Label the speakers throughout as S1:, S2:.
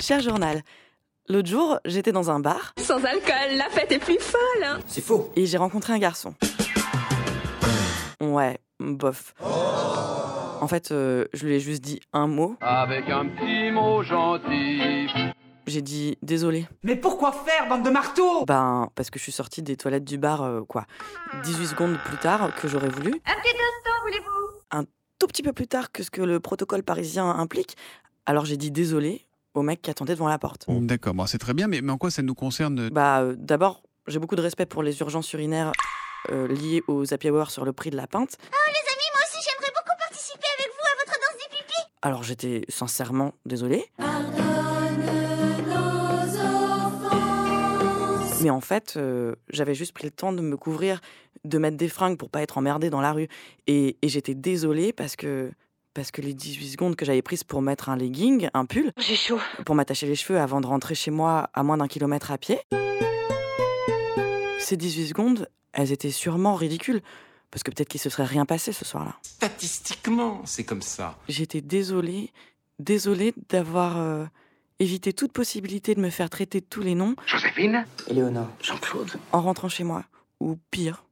S1: Cher journal, l'autre jour, j'étais dans un bar
S2: Sans alcool, la fête est plus folle. hein.
S3: C'est faux.
S1: et j'ai rencontré un garçon. Ouais, bof. En fait, euh, je lui ai juste dit un mot.
S4: Avec un petit mot gentil.
S1: J'ai dit désolé.
S3: Mais pourquoi faire, bande de marteaux?
S1: Ben, parce que je suis sortie des toilettes du bar, euh, quoi, 18 secondes plus tard que j'aurais voulu.
S2: Un petit instant, voulez-vous?
S1: Un tout petit peu plus tard que ce que le protocole parisien implique. Alors j'ai dit désolé au mec qui attendait devant la porte.
S5: D'accord, bon, c'est très bien, mais, mais en quoi ça nous concerne
S1: Bah, euh, d'abord, j'ai beaucoup de respect pour les urgences urinaires euh, liées aux happy hours sur le prix de la pinte.
S6: Oh les amis, moi aussi j'aimerais beaucoup participer avec vous à votre danse des pipis.
S1: Alors j'étais sincèrement désolée. Mais en fait, euh, j'avais juste pris le temps de me couvrir, de mettre des fringues pour pas être emmerdée dans la rue. Et, et j'étais désolée parce que, parce que les 18 secondes que j'avais prises pour mettre un legging, un pull,
S2: J'ai chaud.
S1: pour m'attacher les cheveux avant de rentrer chez moi à moins d'un kilomètre à pied, ces 18 secondes, elles étaient sûrement ridicules. Parce que peut-être qu'il se serait rien passé ce soir-là.
S7: Statistiquement, c'est comme ça.
S1: J'étais désolée, désolée d'avoir euh, évité toute possibilité de me faire traiter de tous les noms
S7: Joséphine?
S3: Éléonore.
S7: Jean-Claude
S1: en rentrant chez moi. Ou pire.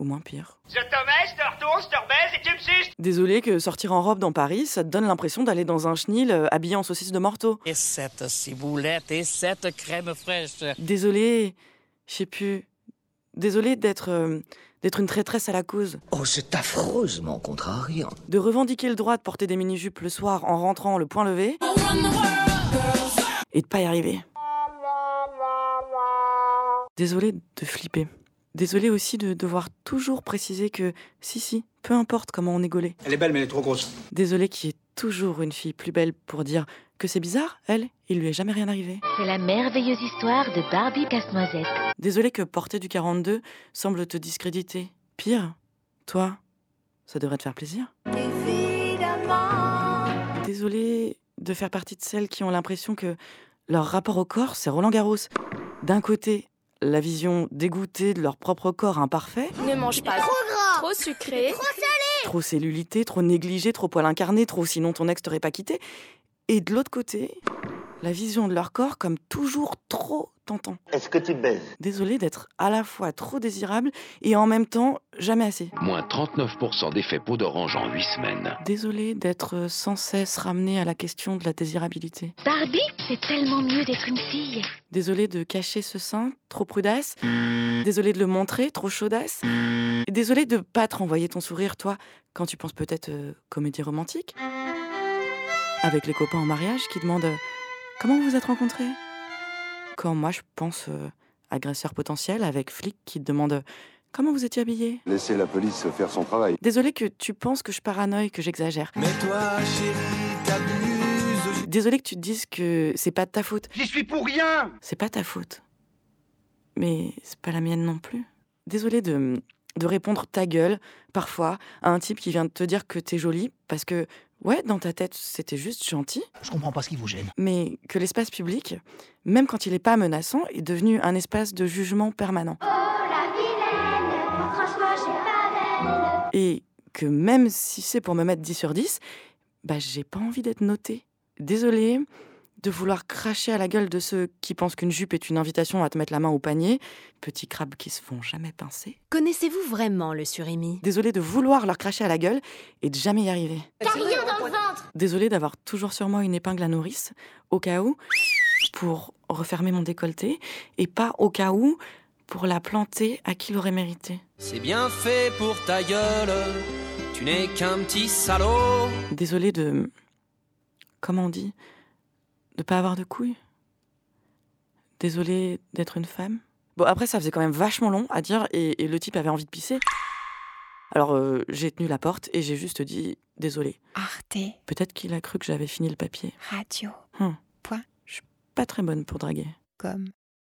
S1: Ou moins pire.
S8: Je te mets, je te retourne, je te rebaise et tu me suces
S1: Désolée que sortir en robe dans Paris, ça te donne l'impression d'aller dans un chenil euh, habillé en saucisse de morteau.
S9: Et cette ciboulette et cette crème fraîche.
S1: Désolée, je sais plus. Désolée d'être euh, d'être une traîtresse à la cause.
S10: Oh, c'est affreusement contrariant.
S1: De revendiquer le droit de porter des mini-jupes le soir en rentrant le poing levé. Et de pas y arriver. Désolée de flipper. Désolée aussi de devoir toujours préciser que si, si, peu importe comment on est gaulé.
S3: Elle est belle, mais elle est trop grosse.
S1: Désolée qu'il y ait toujours une fille plus belle pour dire que c'est bizarre, elle, il lui est jamais rien arrivé.
S6: C'est la merveilleuse histoire de Barbie Casse-Noisette.
S1: Désolée que porter du 42 semble te discréditer. Pire, toi, ça devrait te faire plaisir. Désolée de faire partie de celles qui ont l'impression que leur rapport au corps, c'est Roland Garros. D'un côté, la vision dégoûtée de leur propre corps imparfait,
S2: Ne mange pas
S6: Trop gras.
S2: trop sucré.
S1: trop cellulité, trop négligé, trop poil incarné, trop sinon ton ex t'aurait pas quitté. Et de l'autre côté, la vision de leur corps comme toujours trop tentant.
S10: Est-ce que tu baises?
S1: Désolée d'être à la fois trop désirable et en même temps jamais assez.
S7: Moins 39% d'effet peau d'orange en 8 semaines.
S1: Désolée d'être sans cesse ramenée à la question de la désirabilité.
S6: Barbie, c'est tellement mieux d'être une fille.
S1: Désolée de cacher ce sein, trop prudasse. Désolée de le montrer, trop chaudasse. Et désolée de pas te renvoyer ton sourire, toi, quand tu penses peut-être euh, comédie romantique. Avec les copains en mariage qui demandent euh, Comment vous vous êtes rencontrés? Quand moi je pense euh, agresseur potentiel avec flic qui te demande euh, Comment vous étiez habillé?
S11: Laissez la police faire son travail.
S1: Désolée que tu penses que je paranoïe, que j'exagère.
S3: Mais toi, chérie, t'abuses.
S1: Désolée que tu te dises que c'est pas de ta faute.
S8: J'y suis pour rien
S1: C'est pas ta faute. Mais c'est pas la mienne non plus. Désolée de, de répondre ta gueule, parfois, à un type qui vient de te dire que t'es jolie, parce que, ouais, dans ta tête, c'était juste gentil,
S10: Je comprends pas ce qui vous gêne.
S1: mais que l'espace public, même quand il est pas menaçant, est devenu un espace de jugement permanent. Et que même si c'est pour me mettre 10 sur 10, bah j'ai pas envie d'être notée. Désolée de vouloir cracher à la gueule de ceux qui pensent qu'une jupe est une invitation à te mettre la main au panier, petits crabes qui se font jamais pincer.
S2: Connaissez-vous vraiment le surimi?
S1: Désolée de vouloir leur cracher à la gueule et de jamais y arriver.
S6: T'as rien dans le ventre.
S1: Désolée d'avoir toujours sur moi une épingle à nourrice, au cas où, pour refermer mon décolleté, et pas au cas où, pour la planter à qui l'aurait mérité.
S9: C'est bien fait pour ta gueule. Tu n'es qu'un petit salaud.
S1: Désolée de. Comment on dit? De pas avoir de couilles Désolée d'être une femme Bon, après, ça faisait quand même vachement long à dire et, et le type avait envie de pisser. Alors, euh, j'ai tenu la porte et j'ai juste dit désolé.
S2: Arte
S1: Peut-être qu'il a cru que j'avais fini le papier.
S2: Radio
S1: Pas très bonne pour draguer.
S2: comme